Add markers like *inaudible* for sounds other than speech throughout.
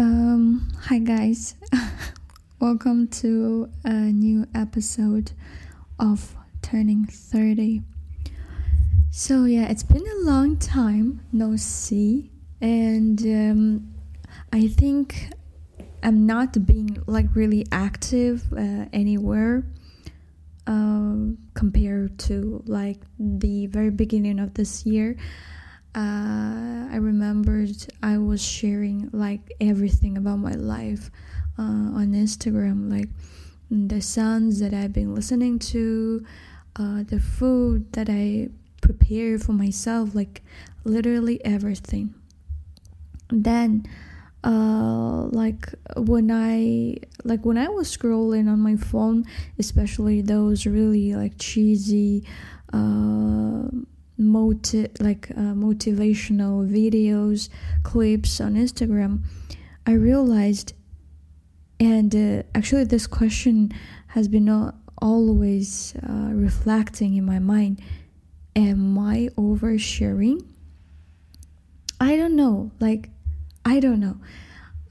Um, hi guys, *laughs* welcome to a new episode of Turning 30. So, yeah, it's been a long time no see, and um, I think I'm not being like really active uh, anywhere uh, compared to like the very beginning of this year uh, I remembered I was sharing like everything about my life uh, on Instagram, like the songs that I've been listening to, uh, the food that I prepare for myself, like literally everything. Then, uh, like when I like when I was scrolling on my phone, especially those really like cheesy. Motive like uh, motivational videos clips on instagram i realized and uh, actually this question has been always uh, reflecting in my mind. Am i oversharing? I don't know like i don't know.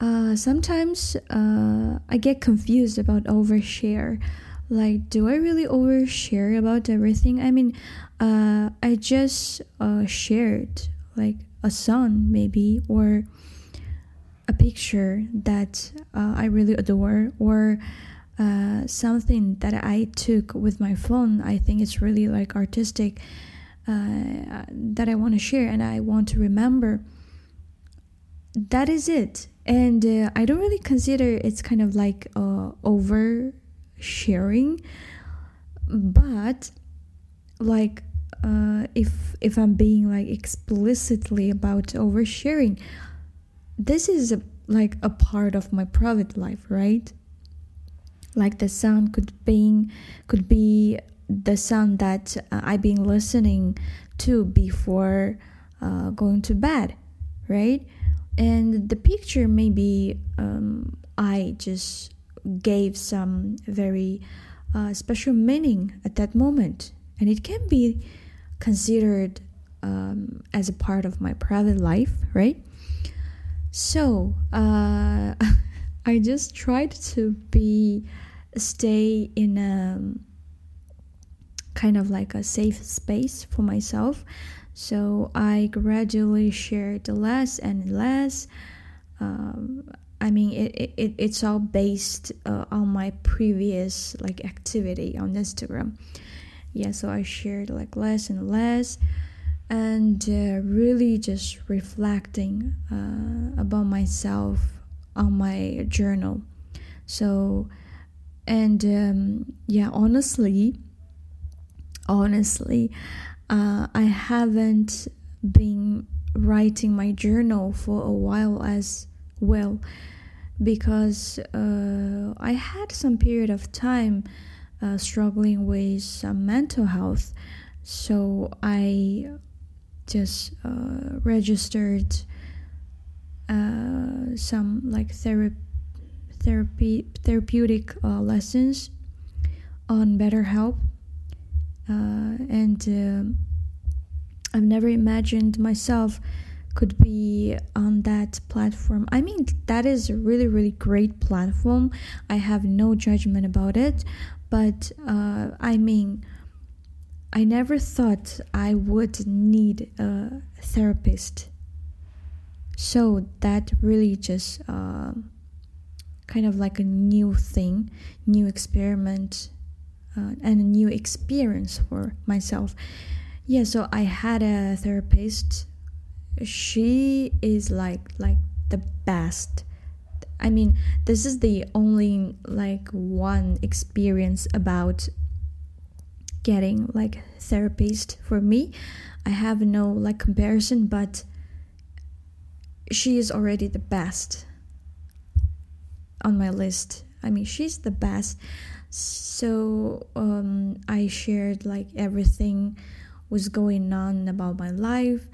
Uh, sometimes uh, i get confused about overshare like do i really overshare about everything? I mean uh, i just uh, shared like a song maybe or a picture that uh, i really adore or uh, something that i took with my phone. I think it's really like artistic uh, that i want to share and i want to remember. That is it. And uh, i don't really consider it's kind of like over sharing. But like uh, if if i'm being like explicitly about oversharing this is a, like a part of my private life right? Like the sound could being could be the sound that uh, i've been listening to before uh, going to bed right? And the picture maybe um, i just gave some very uh, special meaning at that moment, and it can be considered um, as a part of my private life, right? So uh, *laughs* I just tried to be stay in a kind of like a safe space for myself. So I gradually shared less and less. Um, I mean, it, it, it's all based uh, on my previous like activity on Instagram. Yeah, so I shared like less and less, and uh, really just reflecting uh, about myself on my journal. So, and um, yeah, honestly, honestly, uh, I haven't been writing my journal for a while as well because uh, I had some period of time uh, struggling with some mental health, so I just uh, registered uh, some like therapy therapeutic uh, lessons on BetterHelp, uh, and I've never imagined myself could be on that platform. I mean, that is a really, really great platform. I have no judgment about it, but uh, I mean, I never thought I would need a therapist. So that really just uh, kind of like a new thing, new experiment, uh, and a new experience for myself. Yeah, so I had a therapist she is like like the best. I mean this is the only like one experience about getting like therapist for me. I have no like comparison but she is already the best on my list. I mean she's the best. So um i shared like everything was going on about my life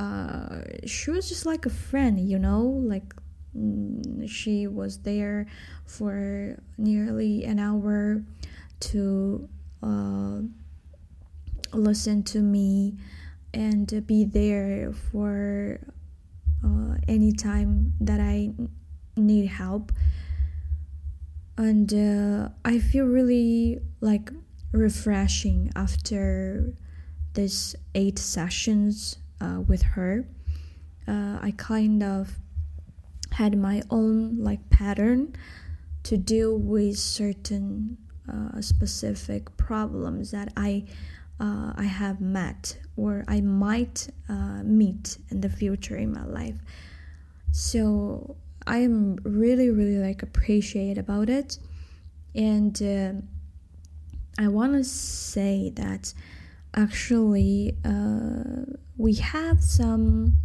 uh, she was just like a friend, you know, like mm, she was there for nearly an hour to uh, listen to me and be there for uh, any time that I need help. And uh, i feel really like refreshing after this eight sessions uh, with her. Uh, i kind of had my own like pattern to deal with certain uh, specific problems that i uh, i have met or i might uh, meet in the future in my life. So I am really, really like appreciate about it, and uh, I want to say that actually uh, we have some.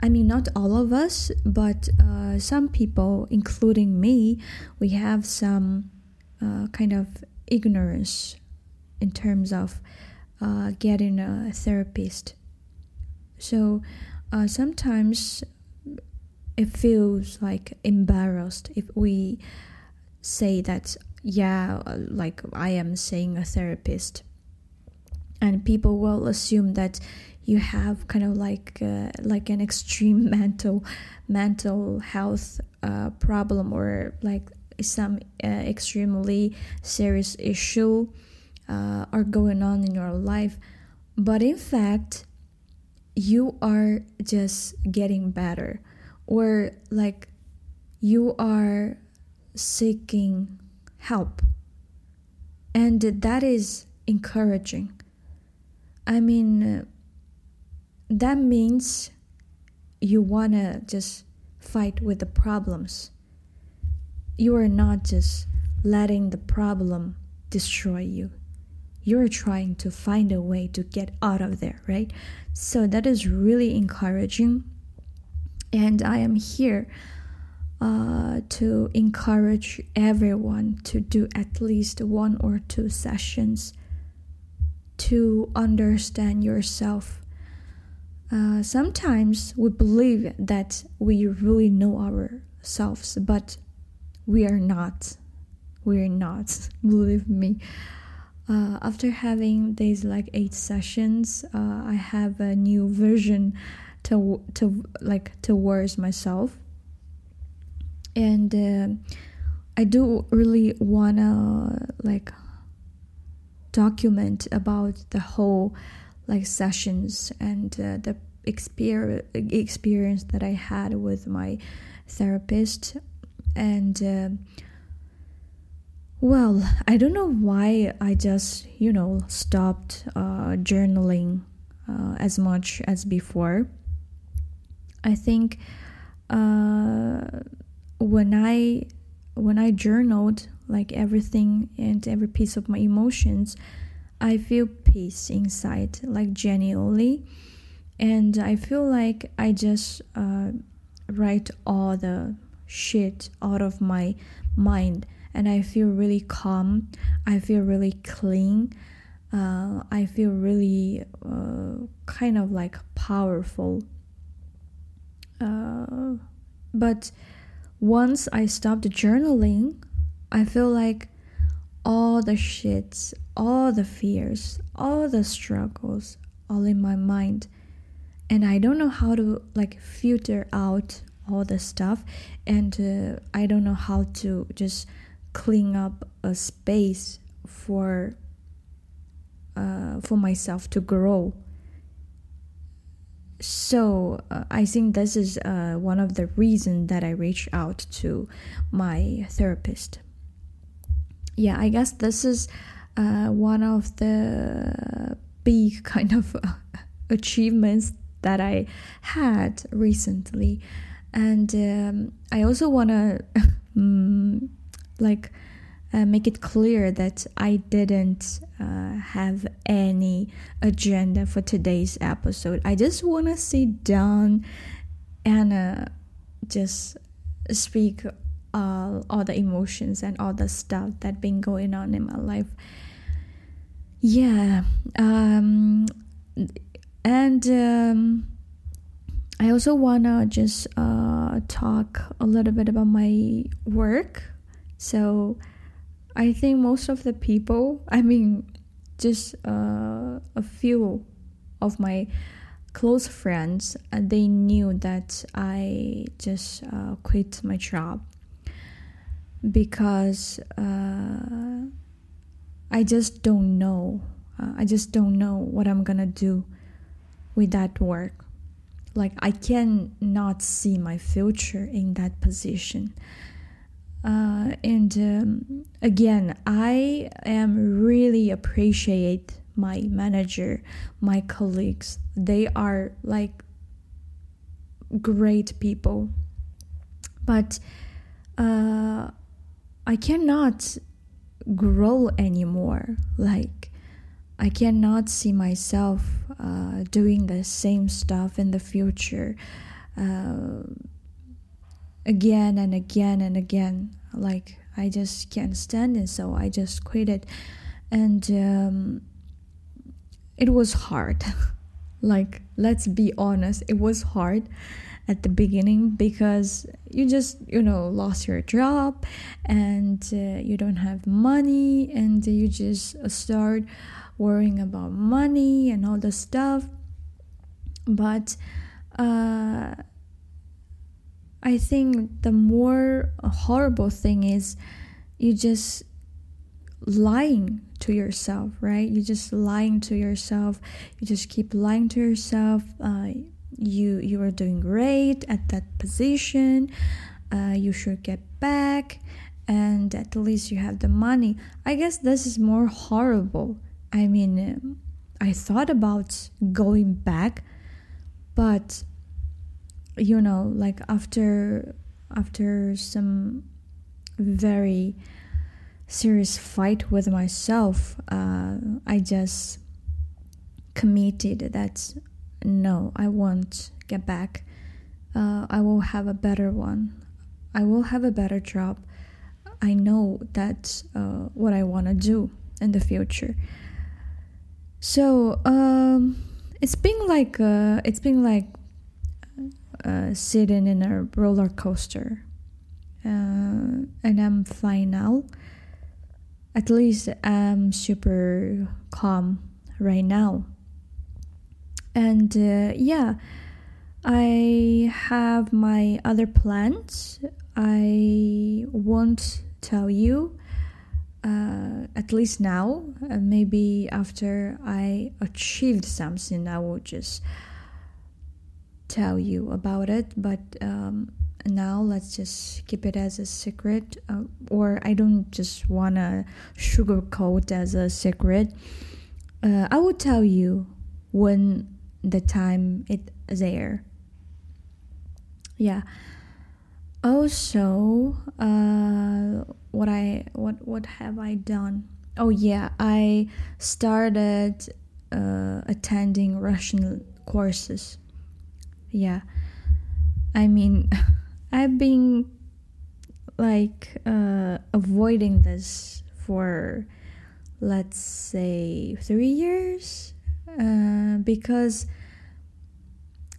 I mean, not all of us, but uh, some people, including me, we have some uh, kind of ignorance in terms of uh, getting a therapist. So uh, sometimes it feels like embarrassed if we say that yeah like i am seeing a therapist and people will assume that you have kind of like uh, like an extreme *laughs* mental mental health uh, problem or like some uh, extremely serious issue uh, are going on in your life. But in fact you are just getting better. Or like you are seeking help. And that is encouraging i mean that means you want to just fight with the problems. You are not just letting the problem destroy you. You're trying to find a way to get out of there right? So that is really encouraging. And I am here uh, to encourage everyone to do at least one or two sessions to understand yourself. Uh, sometimes we believe that we really know ourselves, but we are not. We are not, *laughs* believe me. Uh, after having these like eight sessions, uh, I have a new version to to like towards myself and uh, i do really wanna like document about the whole like sessions and uh, the experience experience that i had with my therapist. And uh, well i don't know why i just you know stopped uh, journaling uh, as much as before. I think uh, when I when I journaled like everything and every piece of my emotions, I feel peace inside, like genuinely, and I feel like I just uh, write all the shit out of my mind, and I feel really calm. I feel really clean. Uh, I feel really uh, kind of like powerful uh, but once I stopped journaling, I feel like all the shits, all the fears, all the struggles, all in my mind. And I don't know how to like filter out all the stuff, and uh, I don't know how to just clean up a space for uh, for myself to grow. So uh, i think this is uh, one of the reasons that i reached out to my therapist yeah i guess this is uh, one of the big *laughs* kind of achievements that i had recently and um, i also want to um, like uh, make it clear that I didn't uh, have any agenda for today's episode. I just want to sit down and uh, just speak all, all the emotions and all the stuff that been going on in my life. Yeah, um, and um, I also wanna just uh, talk a little bit about my work. So I think most of the people, I mean, just uh, a few of my close friends, uh, they knew that I just uh, quit my job because uh, I just don't know. Uh, I just don't know what I'm gonna do with that work. Like, I cannot see my future in that position. Uh, and um, again, I am really appreciate my manager, my colleagues. They are like great people. But uh, I cannot grow anymore. Like, I cannot see myself uh, doing the same stuff in the future uh, again and again and again. Like, I just can't stand it, so I just quit it. And um, it was hard. *laughs* like, let's be honest, it was hard at the beginning because you just you know lost your job and uh, you don't have money and you just start worrying about money and all the stuff. But uh, i think the more horrible thing is you just lying to yourself right? You just lying to yourself. You just keep lying to yourself uh, you you are doing great at that position uh, you should get back and at least you have the money. I guess this is more horrible. I mean i thought about going back but you know like after after some very serious fight with myself uh, i just committed that no, I won't get back. Uh, I will have a better one. I will have a better job. I know that's uh, what I want to do in the future. So um, it's been like uh, it's been like uh, sitting in a roller coaster, uh, and I'm fine now. At least I'm super calm right now and uh, yeah i have my other plans. I won't tell you uh, at least now. Uh, maybe after i achieved something i will just tell you about it. But um, now let's just keep it as a secret. Uh, or i don't just want to sugarcoat as a secret. Uh, i will tell you when the time it there. Yeah. Also uh what i what what have i done? Oh yeah i started uh attending russian courses. Yeah. I mean *laughs* i've been like uh avoiding this for let's say 3 years uh, because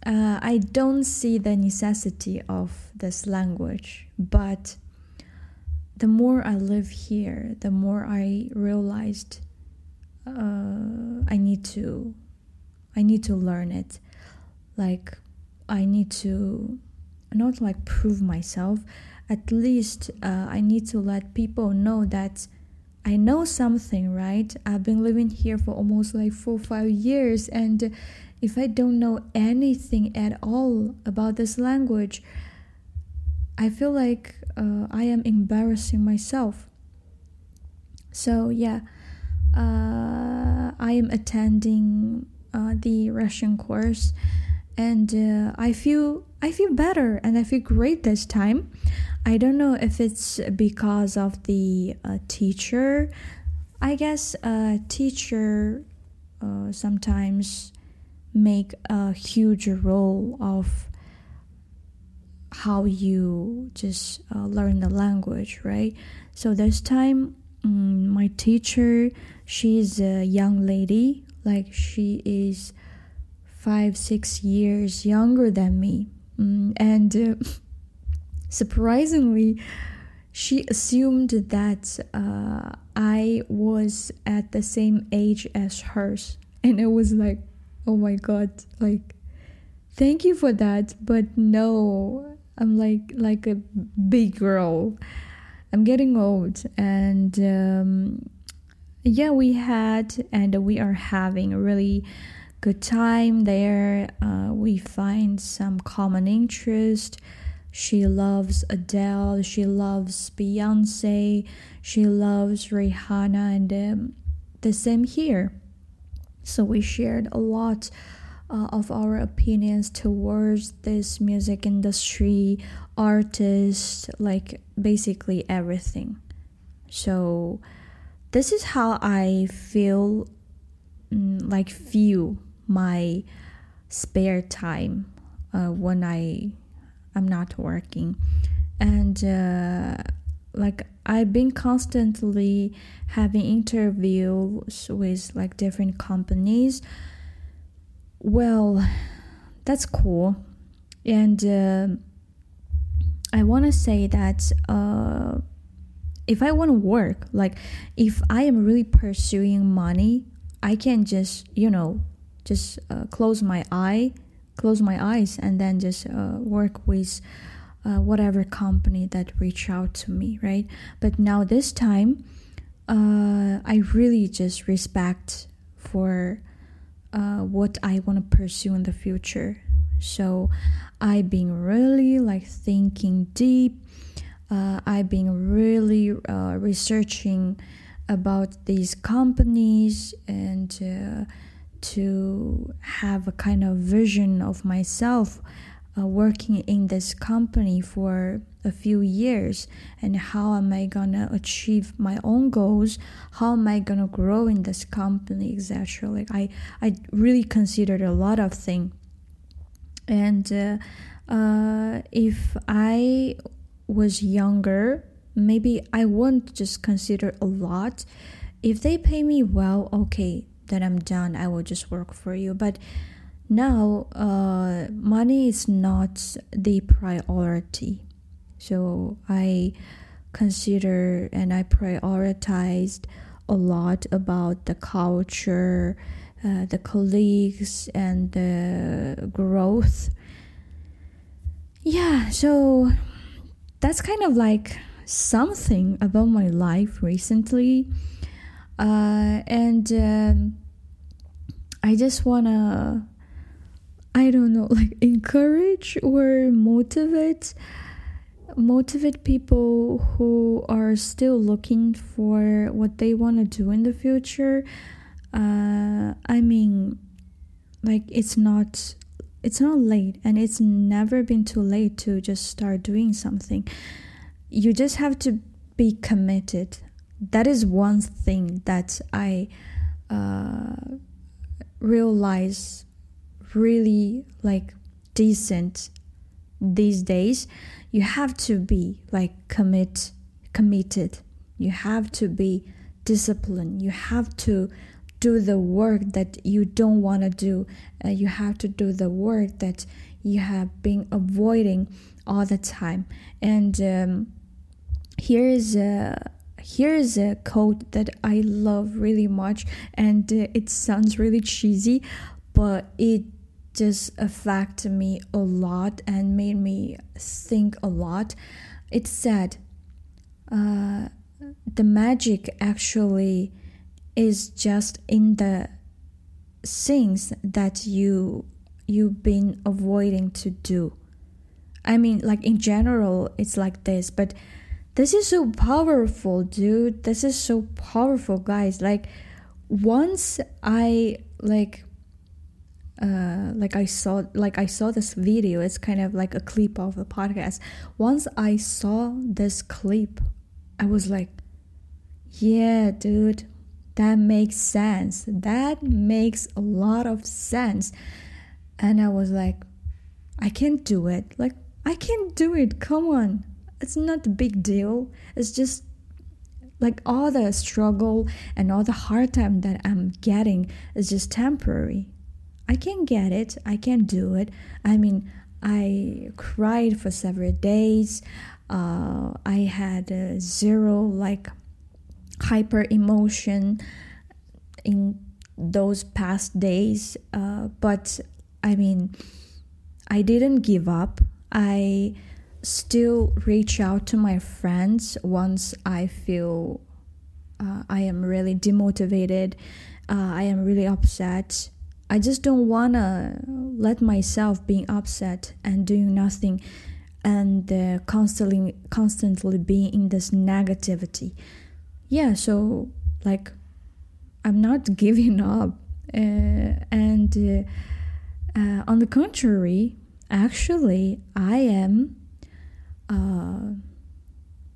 uh, I don't see the necessity of this language, but the more I live here, the more I realized uh, I need to I need to learn it. Like I need to not like prove myself. At least uh, I need to let people know that I know something, right? I've been living here for almost like four five years, and if I don't know anything at all about this language, I feel like uh, I am embarrassing myself. So, yeah, uh, I am attending uh, the Russian course and uh, I feel I feel better and I feel great this time. I don't know if it's because of the uh, teacher. I guess a teacher uh, sometimes make a huge role of how you just uh, learn the language, right? So this time, um, my teacher, she's a young lady, like she is five, six years younger than me. Mm, and uh, *laughs* surprisingly, she assumed that uh, I was at the same age as hers. And it was like, oh my god, like, thank you for that, but no, I'm like like a big girl. I'm getting old, and um, yeah, we had and we are having a really good time there. Uh, we find some common interest. She loves Adele. She loves Beyonce. She loves Rihanna, and um, the same here. So we shared a lot uh, of our opinions towards this music industry, artists, like basically everything. So this is how I feel mm, like feel my spare time uh, when I I'm not working and uh, like I've been constantly having interviews with like different companies. Well, that's cool, and uh, I want to say that uh, if I want to work, like if I am really pursuing money, I can just you know just uh, close my eye, close my eyes, and then just uh, work with uh, whatever company that reach out to me, right? But now this time, uh, I really just respect for uh, what I want to pursue in the future. So I've been really like thinking deep. Uh, I've been really uh, researching about these companies and to have a kind of vision of myself uh, working in this company for a few years and how am I gonna achieve my own goals? How am I gonna grow in this company, etc. Like I, I really considered a lot of things, and uh, uh, if I was younger, maybe I wouldn't just consider a lot. If they pay me well, okay, then I'm done. I will just work for you, but now uh, money is not the priority. So i consider and i prioritized a lot about the culture uh, the colleagues and the growth. Yeah so that's kind of like something about my life recently uh, and um, i just want to I don't know, *laughs* like encourage or motivate motivate people who are still looking for what they want to do in the future. Uh, I mean, like it's not it's not late and it's never been too late to just start doing something. You just have to be committed. That is one thing that I uh, realize really like decent these days. You have to be like commit committed. You have to be disciplined. You have to do the work that you don't want to do. Uh, you have to do the work that you have been avoiding all the time. And um, here is a here is a quote that I love really much, and uh, it sounds really cheesy, but it just affected me a lot and made me think a lot. It said, uh, the magic actually is just in the things that you you've been avoiding to do. I mean, like in general, it's like this, but this is so powerful, dude. This is so powerful, guys. Like, once I like uh, like I saw like I saw this video. It's kind of like a clip of a podcast. Once I saw this clip, I was like, "Yeah, dude, that makes sense. That makes a lot of sense." And I was like, "I can't do it. Like I can't do it. Come on, it's not a big deal. It's just." Like all the struggle and all the hard time that I'm getting is just temporary I can get it. I can do it. I mean, I cried for several days. Uh, I had uh, zero like hyper emotion in those past days. Uh, but I mean, I didn't give up. I still reach out to my friends once I feel uh, I am really demotivated, uh, I am really upset. I just don't wanna let myself being upset and doing nothing and uh, constantly constantly being in this negativity. Yeah, so like I'm not *laughs* giving up, uh, and uh, uh, on the contrary, actually, I am uh,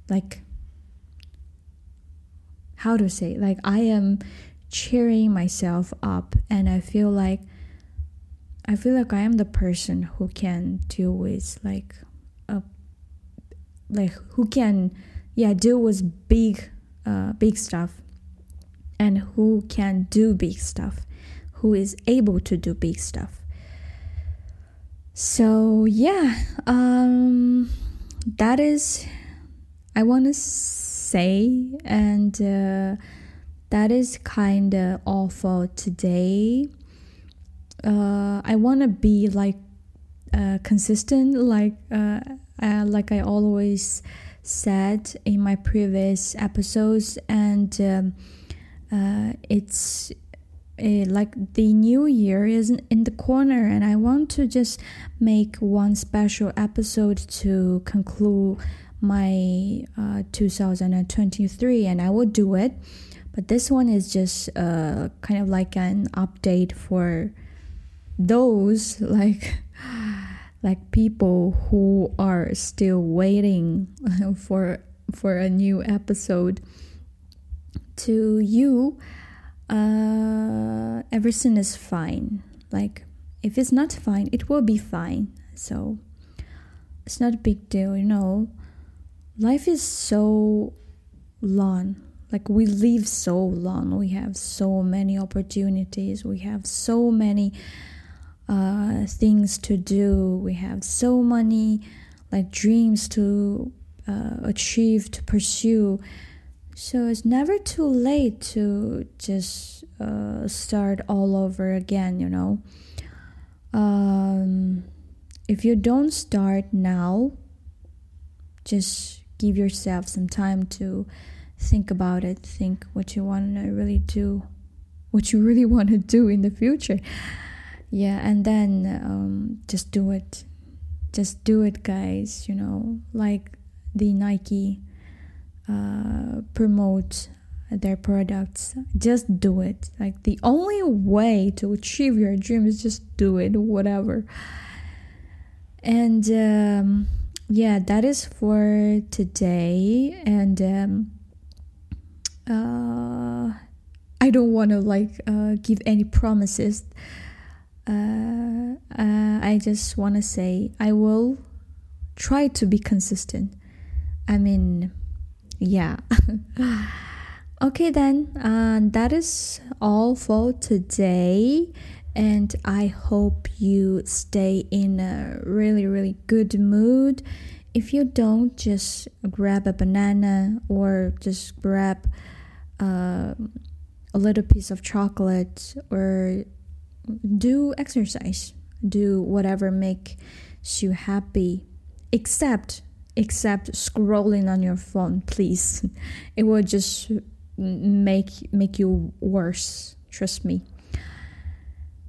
like how to say like I am cheering myself up and I feel like I feel like I am the person who can deal with like a like who can yeah deal with big uh, big stuff and who can do big stuff who is able to do big stuff. So yeah um that is I want to say, and uh, that is kind of all for today. Uh, I want to be like uh, consistent, like uh, uh, like I always said in my previous episodes, and um, uh, like the new year is in the corner and i want to just make one special episode to conclude my uh, 2023 and I will do it. But this one is just uh, kind of like an update for those *laughs* like like people who are still waiting *laughs* for for a new episode. To you, uh, everything is fine. Like if it's not fine, it will be fine. So it's not a big deal, you know. Life is so long. Like we live so long. We have so many opportunities. We have so many uh, things to do. We have so many like dreams to uh, achieve to pursue so it's never too late to just uh, start all over again you know um, if you don't start now just give yourself some time to think about it, think what you want to really do, what you really *laughs* want to do in the future. Yeah, and then um, just do it. Just do it, guys. You know, like the Nike uh, promote their products. Just do it. Like the only way to achieve your dream is just do it, whatever. And um, yeah, that is for today. And um, uh, I don't want to like uh, give any promises. Uh, uh, I just want to say I will try to be consistent. I mean, yeah. *laughs* okay, then, uh, that is all for today and I hope you stay in a really, really good mood. If you don't, just grab a banana or just grab uh, a little piece of chocolate or do exercise. Do whatever makes you happy, except except scrolling on your phone, please. It will just make make you worse. Trust me.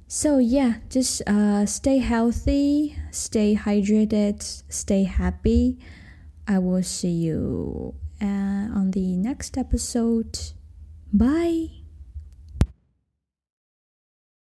So, yeah, just uh, stay healthy, stay hydrated, stay happy. I will see you uh, on the next episode. Bye.